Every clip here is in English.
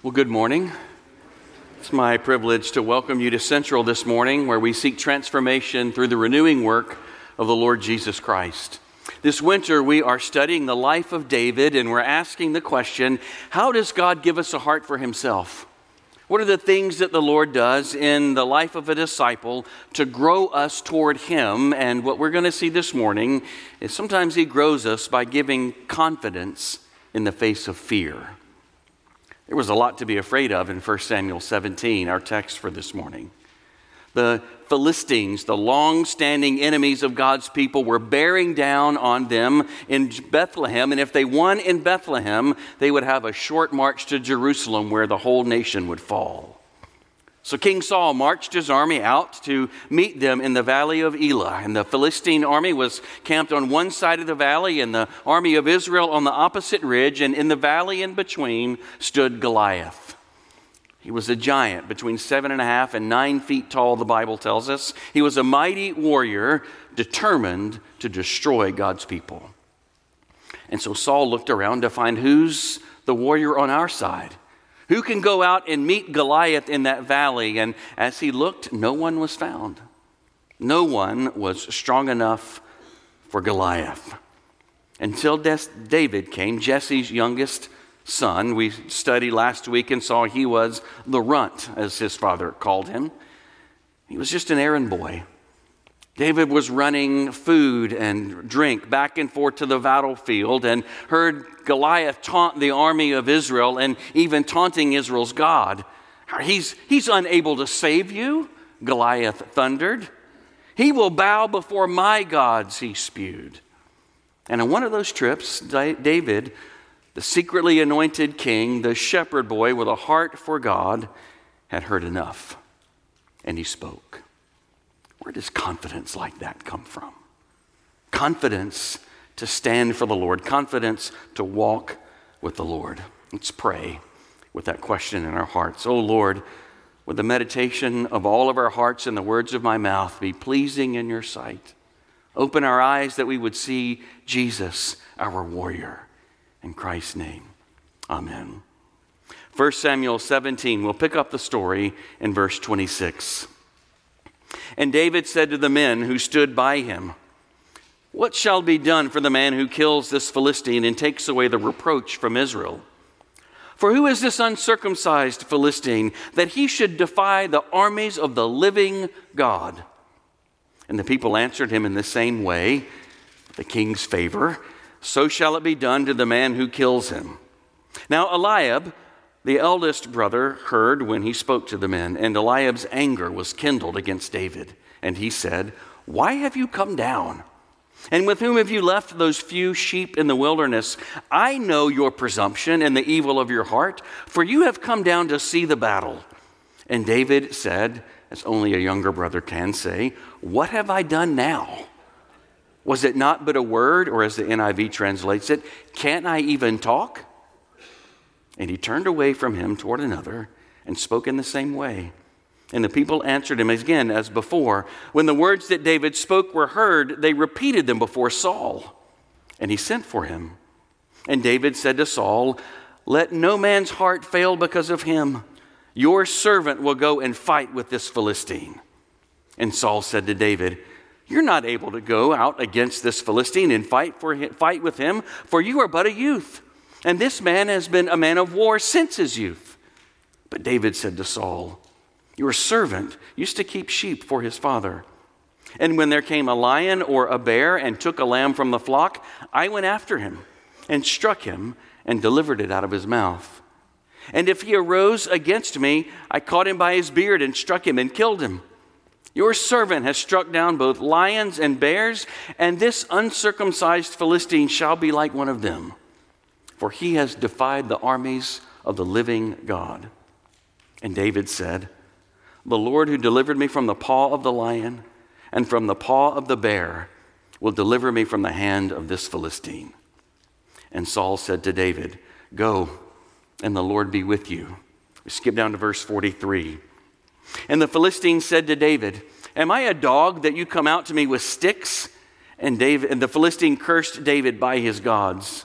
Well, good morning. It's my privilege to welcome you to Central this morning, where we seek transformation through the renewing work of the Lord Jesus Christ. This winter, we are studying the life of David, and we're asking the question how does God give us a heart for himself? What are the things that the Lord does in the life of a disciple to grow us toward Him? And what we're going to see this morning is sometimes He grows us by giving confidence in the face of fear. There was a lot to be afraid of in 1 Samuel 17, our text for this morning. The Philistines, the long standing enemies of God's people, were bearing down on them in Bethlehem. And if they won in Bethlehem, they would have a short march to Jerusalem where the whole nation would fall. So King Saul marched his army out to meet them in the valley of Elah. And the Philistine army was camped on one side of the valley, and the army of Israel on the opposite ridge. And in the valley in between stood Goliath. He was a giant, between seven and a half and nine feet tall, the Bible tells us. He was a mighty warrior determined to destroy God's people. And so Saul looked around to find who's the warrior on our side. Who can go out and meet Goliath in that valley? And as he looked, no one was found. No one was strong enough for Goliath. Until David came, Jesse's youngest son. We studied last week and saw he was the runt, as his father called him. He was just an errand boy. David was running food and drink back and forth to the battlefield and heard Goliath taunt the army of Israel and even taunting Israel's God. He's, he's unable to save you, Goliath thundered. He will bow before my gods, he spewed. And on one of those trips, David, the secretly anointed king, the shepherd boy with a heart for God, had heard enough. And he spoke. Where does confidence like that come from? Confidence to stand for the Lord, confidence to walk with the Lord. Let's pray with that question in our hearts. Oh Lord, would the meditation of all of our hearts and the words of my mouth be pleasing in your sight? Open our eyes that we would see Jesus, our warrior. In Christ's name, amen. 1 Samuel 17, we'll pick up the story in verse 26. And David said to the men who stood by him, What shall be done for the man who kills this Philistine and takes away the reproach from Israel? For who is this uncircumcised Philistine that he should defy the armies of the living God? And the people answered him in the same way, the king's favor, so shall it be done to the man who kills him. Now Eliab, the eldest brother heard when he spoke to the men, and Eliab's anger was kindled against David. And he said, Why have you come down? And with whom have you left those few sheep in the wilderness? I know your presumption and the evil of your heart, for you have come down to see the battle. And David said, as only a younger brother can say, What have I done now? Was it not but a word, or as the NIV translates it, can't I even talk? And he turned away from him toward another and spoke in the same way. And the people answered him again as before. When the words that David spoke were heard, they repeated them before Saul. And he sent for him. And David said to Saul, Let no man's heart fail because of him. Your servant will go and fight with this Philistine. And Saul said to David, You're not able to go out against this Philistine and fight, for him, fight with him, for you are but a youth. And this man has been a man of war since his youth. But David said to Saul, Your servant used to keep sheep for his father. And when there came a lion or a bear and took a lamb from the flock, I went after him and struck him and delivered it out of his mouth. And if he arose against me, I caught him by his beard and struck him and killed him. Your servant has struck down both lions and bears, and this uncircumcised Philistine shall be like one of them for he has defied the armies of the living God. And David said, The Lord who delivered me from the paw of the lion and from the paw of the bear will deliver me from the hand of this Philistine. And Saul said to David, Go, and the Lord be with you. We skip down to verse 43. And the Philistine said to David, Am I a dog that you come out to me with sticks? And, David, and the Philistine cursed David by his gods.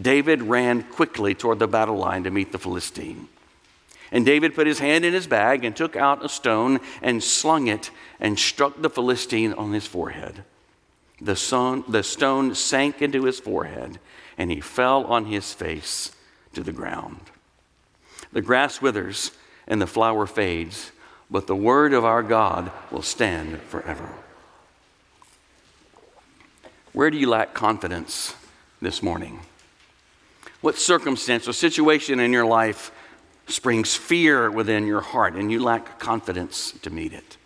David ran quickly toward the battle line to meet the Philistine. And David put his hand in his bag and took out a stone and slung it and struck the Philistine on his forehead. The, son, the stone sank into his forehead, and he fell on his face to the ground. The grass withers and the flower fades, but the word of our God will stand forever. Where do you lack confidence this morning? What circumstance or situation in your life springs fear within your heart and you lack confidence to meet it?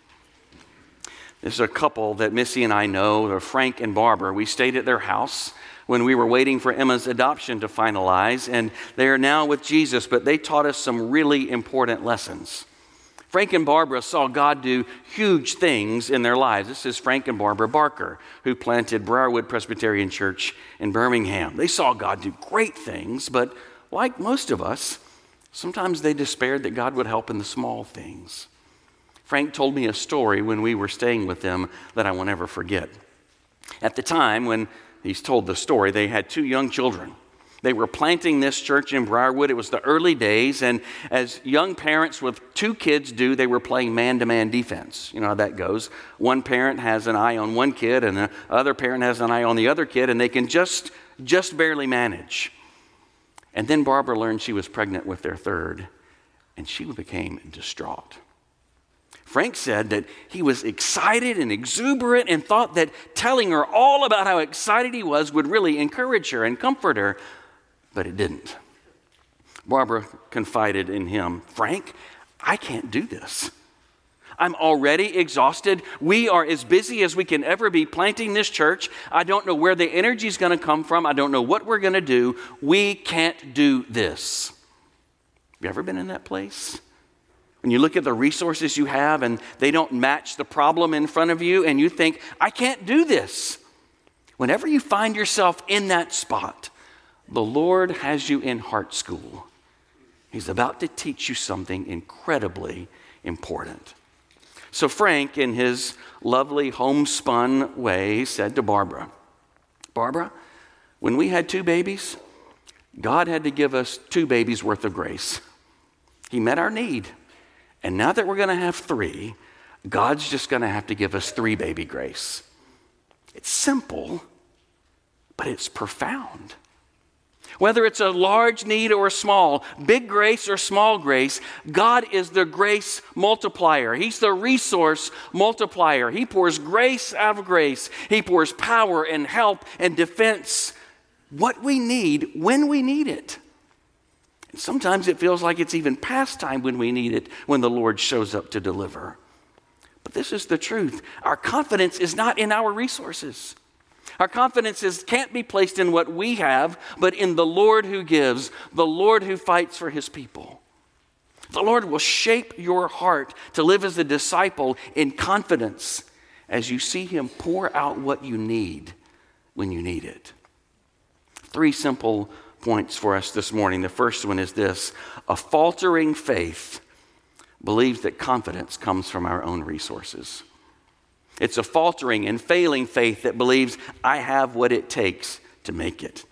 There's a couple that Missy and I know, they're Frank and Barbara. We stayed at their house when we were waiting for Emma's adoption to finalize, and they are now with Jesus, but they taught us some really important lessons. Frank and Barbara saw God do huge things in their lives. This is Frank and Barbara Barker, who planted Briarwood Presbyterian Church in Birmingham. They saw God do great things, but like most of us, sometimes they despaired that God would help in the small things. Frank told me a story when we were staying with them that I will never forget. At the time when he's told the story, they had two young children. They were planting this church in Briarwood. It was the early days, and as young parents with two kids do, they were playing man to man defense. You know how that goes. One parent has an eye on one kid, and the other parent has an eye on the other kid, and they can just, just barely manage. And then Barbara learned she was pregnant with their third, and she became distraught. Frank said that he was excited and exuberant and thought that telling her all about how excited he was would really encourage her and comfort her but it didn't. Barbara confided in him Frank, I can't do this. I'm already exhausted. We are as busy as we can ever be planting this church. I don't know where the energy is going to come from. I don't know what we're going to do. We can't do this. Have you ever been in that place? When you look at the resources you have and they don't match the problem in front of you, and you think, I can't do this. Whenever you find yourself in that spot, the Lord has you in heart school. He's about to teach you something incredibly important. So, Frank, in his lovely homespun way, said to Barbara, Barbara, when we had two babies, God had to give us two babies worth of grace. He met our need. And now that we're going to have three, God's just going to have to give us three baby grace. It's simple, but it's profound. Whether it's a large need or a small, big grace or small grace, God is the grace multiplier. He's the resource multiplier. He pours grace out of grace, He pours power and help and defense, what we need when we need it. Sometimes it feels like it's even past time when we need it, when the Lord shows up to deliver. But this is the truth. Our confidence is not in our resources. Our confidence is, can't be placed in what we have, but in the Lord who gives, the Lord who fights for his people. The Lord will shape your heart to live as a disciple in confidence as you see him pour out what you need when you need it. Three simple points for us this morning. The first one is this a faltering faith believes that confidence comes from our own resources. It's a faltering and failing faith that believes I have what it takes to make it.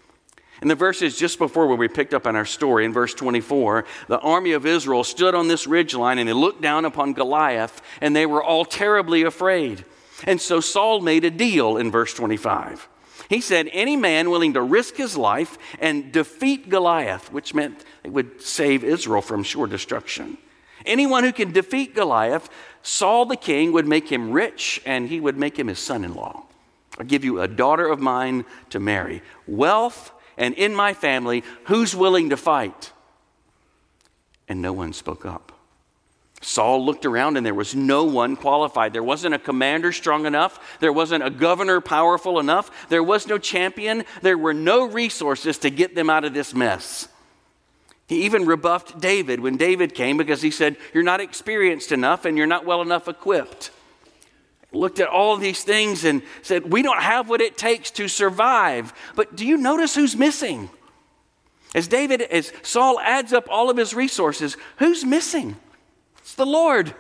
In the verses just before where we picked up on our story, in verse 24, the army of Israel stood on this ridge line and they looked down upon Goliath and they were all terribly afraid. And so Saul made a deal in verse 25. He said, Any man willing to risk his life and defeat Goliath, which meant it would save Israel from sure destruction. Anyone who can defeat Goliath, Saul the king would make him rich and he would make him his son in law. I'll give you a daughter of mine to marry. Wealth and in my family, who's willing to fight? And no one spoke up. Saul looked around and there was no one qualified. There wasn't a commander strong enough. There wasn't a governor powerful enough. There was no champion. There were no resources to get them out of this mess. He even rebuffed David when David came because he said, You're not experienced enough and you're not well enough equipped. Looked at all these things and said, We don't have what it takes to survive. But do you notice who's missing? As David, as Saul adds up all of his resources, who's missing? It's the Lord.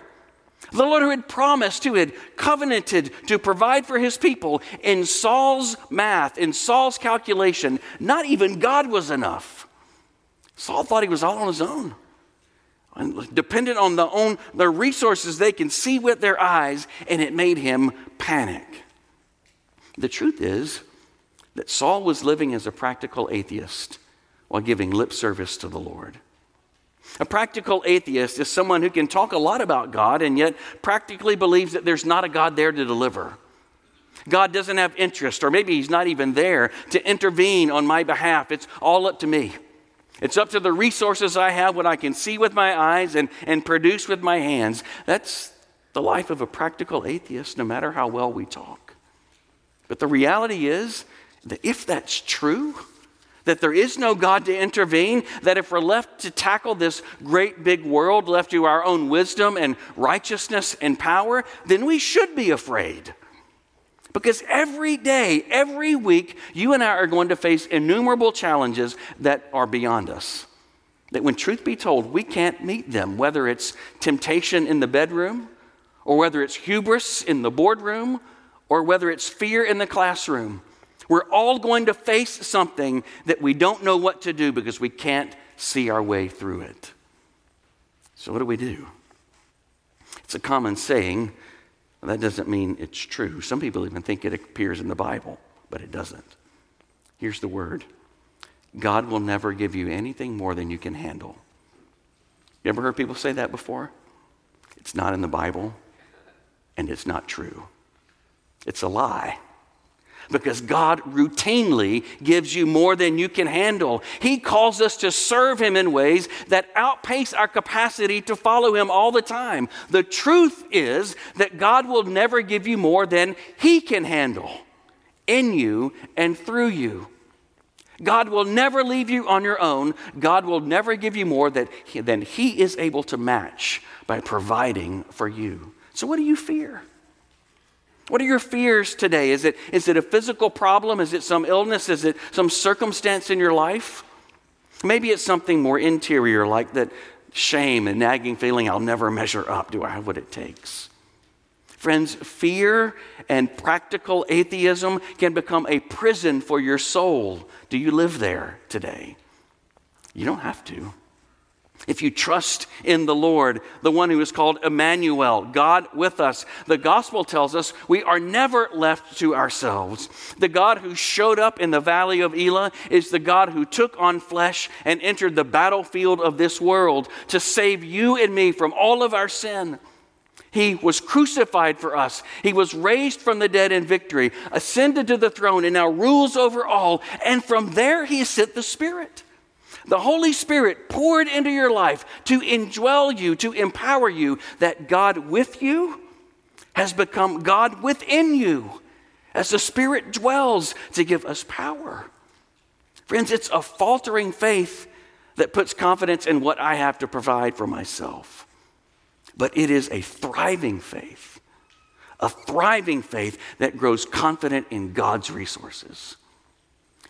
The Lord who had promised, who had covenanted to provide for his people. In Saul's math, in Saul's calculation, not even God was enough. Saul thought he was all on his own. Dependent on the own the resources they can see with their eyes, and it made him panic. The truth is that Saul was living as a practical atheist while giving lip service to the Lord. A practical atheist is someone who can talk a lot about God and yet practically believes that there's not a God there to deliver. God doesn't have interest, or maybe He's not even there to intervene on my behalf. It's all up to me. It's up to the resources I have, what I can see with my eyes and, and produce with my hands. That's the life of a practical atheist, no matter how well we talk. But the reality is that if that's true, that there is no God to intervene, that if we're left to tackle this great big world, left to our own wisdom and righteousness and power, then we should be afraid. Because every day, every week, you and I are going to face innumerable challenges that are beyond us. That when truth be told, we can't meet them, whether it's temptation in the bedroom, or whether it's hubris in the boardroom, or whether it's fear in the classroom. We're all going to face something that we don't know what to do because we can't see our way through it. So, what do we do? It's a common saying that doesn't mean it's true. Some people even think it appears in the Bible, but it doesn't. Here's the word God will never give you anything more than you can handle. You ever heard people say that before? It's not in the Bible, and it's not true. It's a lie because God routinely gives you more than you can handle. He calls us to serve Him in ways that outpace our capacity to follow Him all the time. The truth is that God will never give you more than He can handle in you and through you. God will never leave you on your own. God will never give you more than He is able to match by providing for you. So, what do you fear? What are your fears today? Is it, is it a physical problem? Is it some illness? Is it some circumstance in your life? Maybe it's something more interior, like that shame and nagging feeling I'll never measure up. Do I have what it takes? Friends, fear and practical atheism can become a prison for your soul. Do you live there today? You don't have to. If you trust in the Lord, the one who is called Emmanuel, God with us, the gospel tells us we are never left to ourselves. The God who showed up in the valley of Elah is the God who took on flesh and entered the battlefield of this world to save you and me from all of our sin. He was crucified for us. He was raised from the dead in victory, ascended to the throne, and now rules over all. And from there, he sent the Spirit the Holy Spirit poured into your life to indwell you, to empower you, that God with you has become God within you as the Spirit dwells to give us power. Friends, it's a faltering faith that puts confidence in what I have to provide for myself. But it is a thriving faith, a thriving faith that grows confident in God's resources.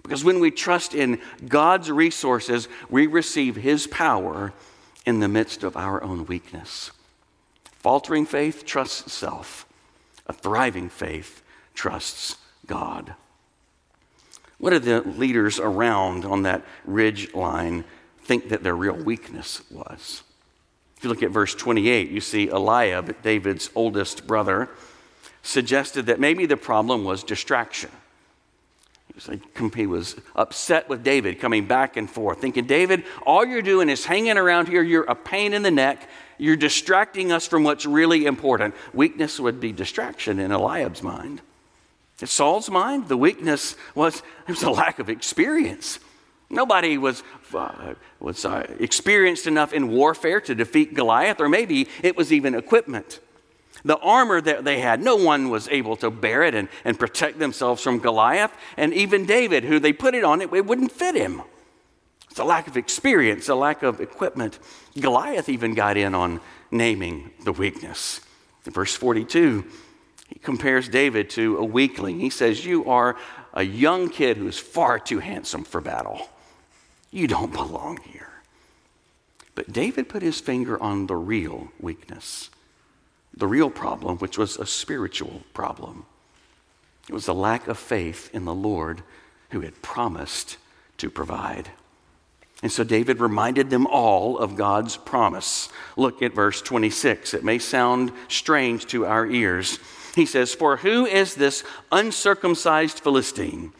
Because when we trust in God's resources, we receive His power in the midst of our own weakness. Faltering faith trusts self, a thriving faith trusts God. What do the leaders around on that ridge line think that their real weakness was? If you look at verse 28, you see Eliab, David's oldest brother, suggested that maybe the problem was distraction. He was upset with David coming back and forth, thinking, David, all you're doing is hanging around here. You're a pain in the neck. You're distracting us from what's really important. Weakness would be distraction in Eliab's mind. In Saul's mind, the weakness was, it was a lack of experience. Nobody was, uh, was uh, experienced enough in warfare to defeat Goliath, or maybe it was even equipment. The armor that they had, no one was able to bear it and, and protect themselves from Goliath. And even David, who they put it on, it, it wouldn't fit him. It's a lack of experience, a lack of equipment. Goliath even got in on naming the weakness. In verse 42, he compares David to a weakling. He says, You are a young kid who's far too handsome for battle. You don't belong here. But David put his finger on the real weakness the real problem, which was a spiritual problem. It was a lack of faith in the Lord who had promised to provide. And so David reminded them all of God's promise. Look at verse 26. It may sound strange to our ears. He says, For who is this uncircumcised Philistine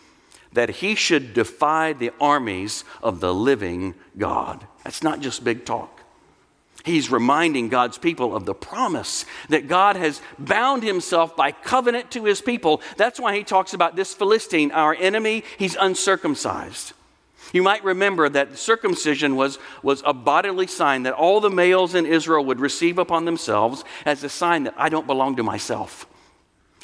that he should defy the armies of the living God? That's not just big talk. He's reminding God's people of the promise that God has bound himself by covenant to his people. That's why he talks about this Philistine, our enemy, he's uncircumcised. You might remember that circumcision was, was a bodily sign that all the males in Israel would receive upon themselves as a sign that I don't belong to myself.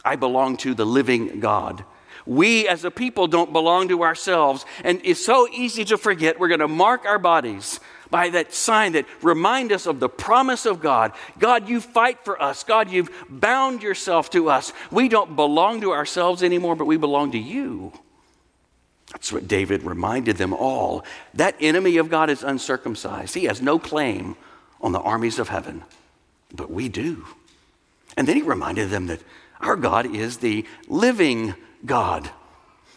I belong to the living God. We as a people don't belong to ourselves, and it's so easy to forget. We're going to mark our bodies by that sign that remind us of the promise of God. God, you fight for us. God, you've bound yourself to us. We don't belong to ourselves anymore, but we belong to you. That's what David reminded them all. That enemy of God is uncircumcised. He has no claim on the armies of heaven, but we do. And then he reminded them that our God is the living God.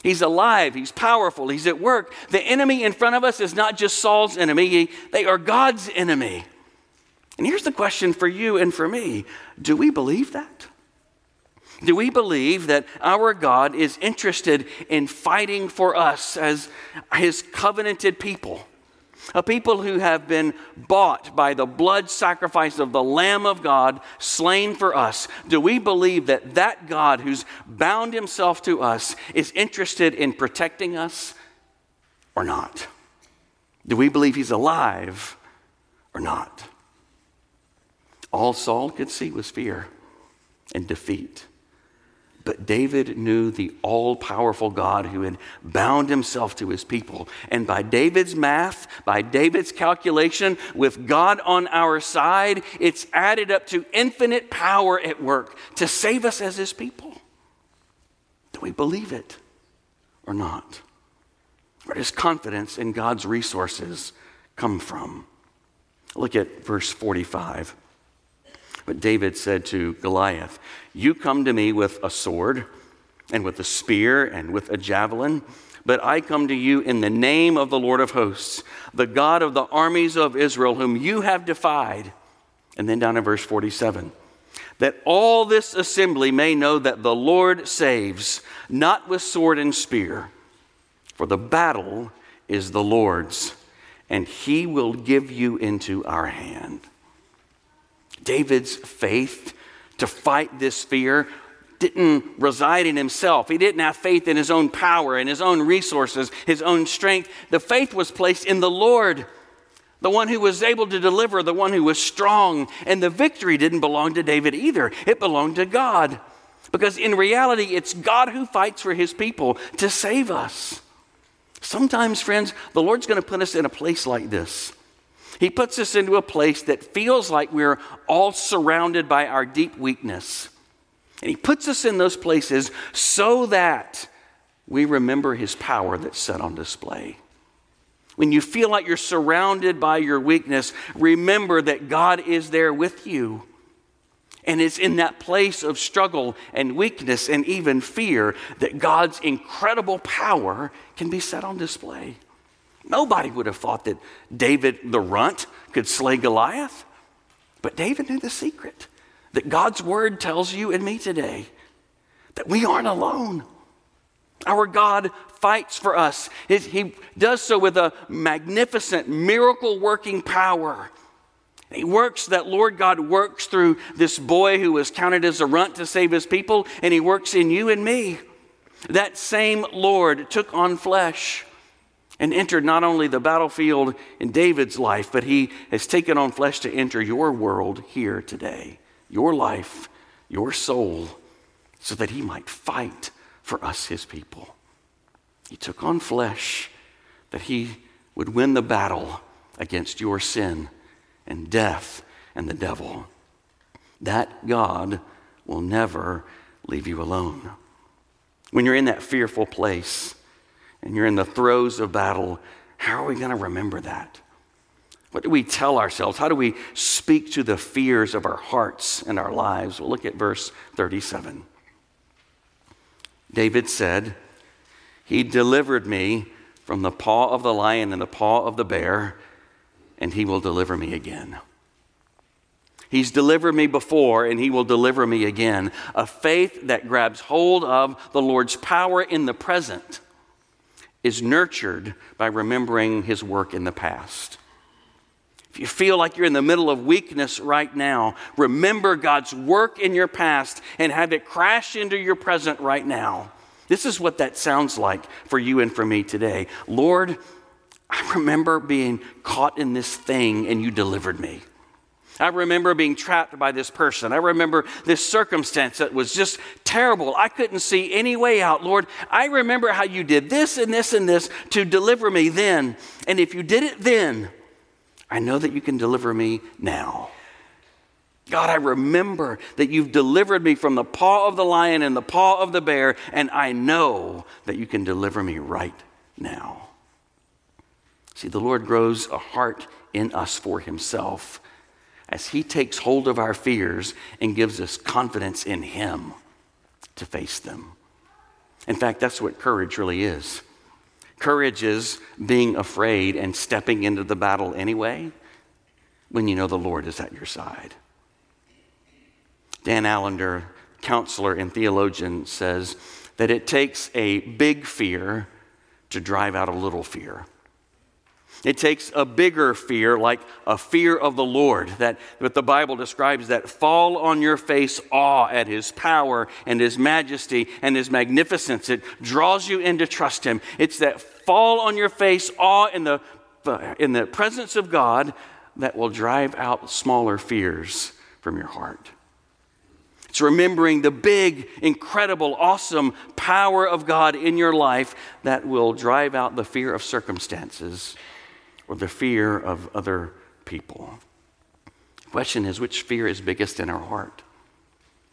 He's alive, he's powerful, he's at work. The enemy in front of us is not just Saul's enemy, they are God's enemy. And here's the question for you and for me do we believe that? Do we believe that our God is interested in fighting for us as his covenanted people? A people who have been bought by the blood sacrifice of the Lamb of God slain for us, do we believe that that God who's bound himself to us is interested in protecting us or not? Do we believe he's alive or not? All Saul could see was fear and defeat. But David knew the all powerful God who had bound himself to his people. And by David's math, by David's calculation, with God on our side, it's added up to infinite power at work to save us as his people. Do we believe it or not? Where does confidence in God's resources come from? Look at verse 45. But David said to Goliath, You come to me with a sword and with a spear and with a javelin, but I come to you in the name of the Lord of hosts, the God of the armies of Israel, whom you have defied. And then down in verse 47 that all this assembly may know that the Lord saves, not with sword and spear, for the battle is the Lord's, and he will give you into our hand. David's faith to fight this fear didn't reside in himself. He didn't have faith in his own power in his own resources, his own strength. The faith was placed in the Lord, the one who was able to deliver, the one who was strong. And the victory didn't belong to David either, it belonged to God. Because in reality, it's God who fights for his people to save us. Sometimes, friends, the Lord's going to put us in a place like this he puts us into a place that feels like we're all surrounded by our deep weakness. And He puts us in those places so that we remember His power that's set on display. When you feel like you're surrounded by your weakness, remember that God is there with you. And it's in that place of struggle and weakness and even fear that God's incredible power can be set on display. Nobody would have thought that David the runt could slay Goliath. But David knew the secret that God's word tells you and me today that we aren't alone. Our God fights for us. He does so with a magnificent miracle working power. He works, that Lord God works through this boy who was counted as a runt to save his people, and he works in you and me. That same Lord took on flesh and entered not only the battlefield in David's life, but he has taken on flesh to enter your world here today, your life, your soul, so that he might fight for us, his people. He took on flesh that he would win the battle against your sin and death and the devil. That God will never leave you alone. When you're in that fearful place and you're in the throes of battle, how are we going to remember that? What do we tell ourselves? How do we speak to the fears of our hearts and our lives? We'll look at verse 37. David said, He delivered me from the paw of the lion and the paw of the bear and he will deliver me again. He's delivered me before, and he will deliver me again. A faith that grabs hold of the Lord's power in the present is nurtured by remembering his work in the past. If you feel like you're in the middle of weakness right now, remember God's work in your past and have it crash into your present right now. This is what that sounds like for you and for me today. Lord, I remember being caught in this thing and you delivered me. I remember being trapped by this person. I remember this circumstance that was just terrible. I couldn't see any way out. Lord, I remember how you did this and this and this to deliver me then. And if you did it then, I know that you can deliver me now. God, I remember that you've delivered me from the paw of the lion and the paw of the bear, and I know that you can deliver me right now. See, the Lord grows a heart in us for himself as he takes hold of our fears and gives us confidence in him to face them. In fact, that's what courage really is. Courage is being afraid and stepping into the battle anyway when you know the Lord is at your side. Dan Allender, counselor and theologian, says that it takes a big fear to drive out a little fear. It takes a bigger fear, like a fear of the Lord, that what the Bible describes that fall on your face awe at his power and his majesty and his magnificence. It draws you in to trust him. It's that fall on your face awe in the, in the presence of God that will drive out smaller fears from your heart. It's remembering the big, incredible, awesome power of God in your life that will drive out the fear of circumstances or the fear of other people. The question is which fear is biggest in our heart?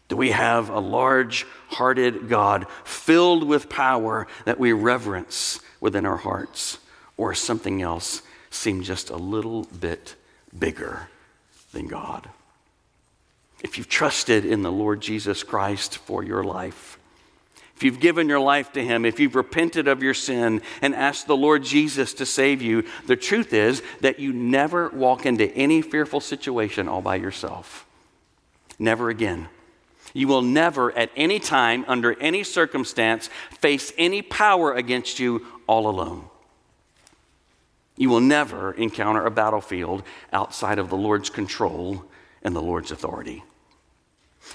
Do we have a large hearted God filled with power that we reverence within our hearts? Or something else seem just a little bit bigger than God? If you've trusted in the Lord Jesus Christ for your life, if you've given your life to Him, if you've repented of your sin and asked the Lord Jesus to save you, the truth is that you never walk into any fearful situation all by yourself. Never again. You will never, at any time, under any circumstance, face any power against you all alone. You will never encounter a battlefield outside of the Lord's control and the Lord's authority.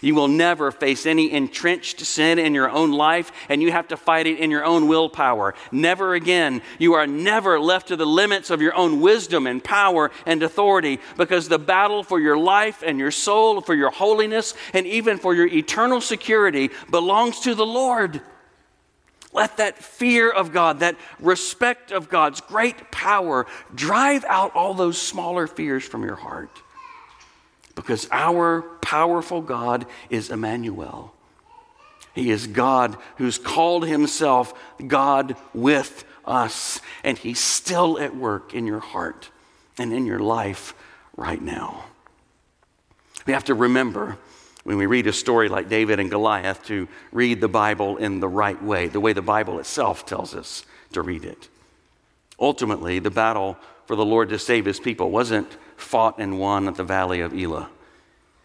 You will never face any entrenched sin in your own life, and you have to fight it in your own willpower. Never again. You are never left to the limits of your own wisdom and power and authority because the battle for your life and your soul, for your holiness, and even for your eternal security belongs to the Lord. Let that fear of God, that respect of God's great power, drive out all those smaller fears from your heart because our powerful God is Emmanuel. He is God who's called himself God with us, and he's still at work in your heart and in your life right now. We have to remember when we read a story like David and Goliath to read the Bible in the right way, the way the Bible itself tells us to read it. Ultimately, the battle for the Lord to save his people wasn't fought and won at the valley of Elah.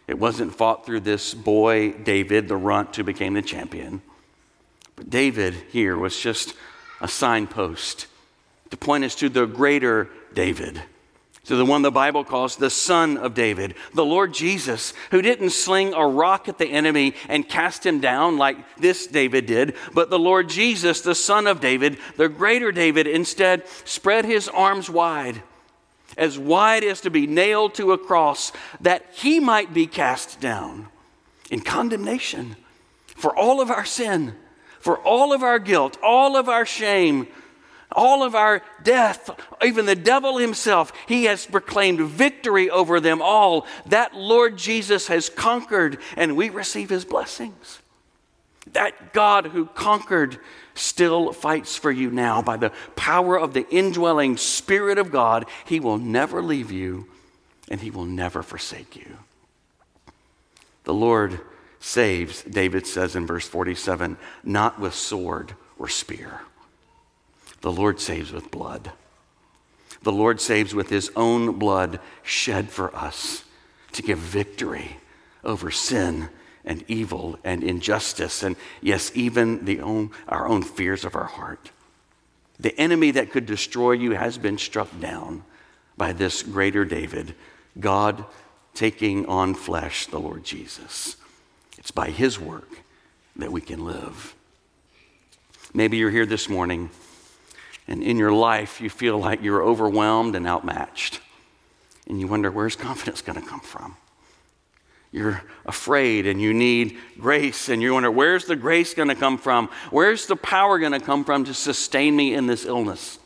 It wasn't fought through this boy, David, the runt, who became the champion. But David here was just a signpost to point us to the greater David to the one the Bible calls the Son of David, the Lord Jesus, who didn't sling a rock at the enemy and cast him down like this David did, but the Lord Jesus, the Son of David, the greater David, instead spread his arms wide, as wide as to be nailed to a cross, that he might be cast down in condemnation for all of our sin, for all of our guilt, all of our shame all of our death, even the devil himself, he has proclaimed victory over them all. That Lord Jesus has conquered, and we receive his blessings. That God who conquered still fights for you now by the power of the indwelling Spirit of God. He will never leave you, and he will never forsake you. The Lord saves, David says in verse 47, not with sword or spear the Lord saves with blood. The Lord saves with his own blood shed for us to give victory over sin and evil and injustice and yes even the own, our own fears of our heart the enemy that could destroy you has been struck down by this greater david god taking on flesh the lord jesus it's by his work that we can live maybe you're here this morning and in your life you feel like you're overwhelmed and outmatched. And you wonder, where's confidence going to come from? You're afraid and you need grace, and you wonder, where's the grace going to come from? Where's the power going to come from to sustain me in this illness?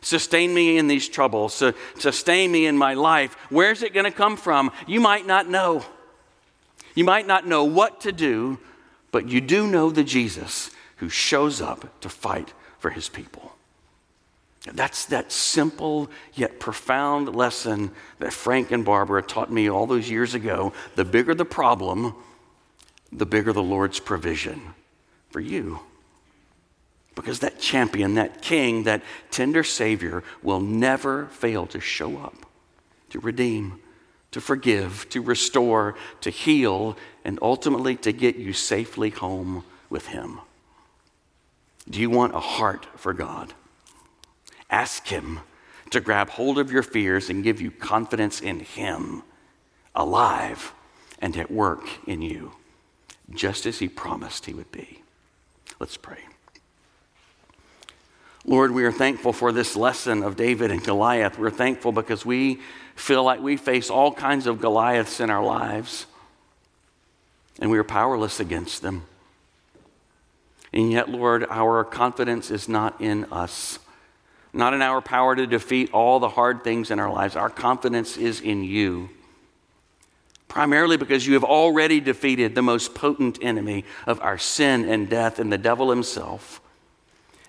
Sustain me in these troubles, sustain me in my life. Where's it going to come from? You might not know. You might not know what to do, but you do know the Jesus who shows up to fight for his people. That's that simple yet profound lesson that Frank and Barbara taught me all those years ago. The bigger the problem, the bigger the Lord's provision for you. Because that champion, that king, that tender Savior will never fail to show up, to redeem, to forgive, to restore, to heal, and ultimately to get you safely home with Him. Do you want a heart for God? Ask Him to grab hold of your fears and give you confidence in Him, alive and at work in you, just as He promised He would be. Let's pray. Lord, we are thankful for this lesson of David and Goliath. We're thankful because we feel like we face all kinds of Goliaths in our lives, and we are powerless against them. And yet, Lord, our confidence is not in us not in our power to defeat all the hard things in our lives. Our confidence is in you. Primarily because you have already defeated the most potent enemy of our sin and death and the devil himself.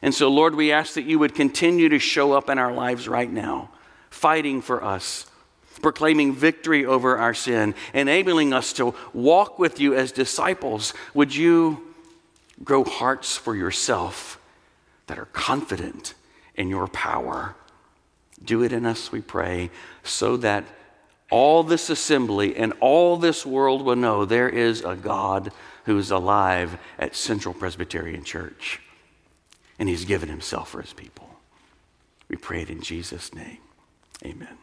And so, Lord, we ask that you would continue to show up in our lives right now, fighting for us, proclaiming victory over our sin, enabling us to walk with you as disciples. Would you grow hearts for yourself that are confident? In your power. Do it in us, we pray, so that all this assembly and all this world will know there is a God who is alive at Central Presbyterian Church. And he's given himself for his people. We pray it in Jesus' name. Amen.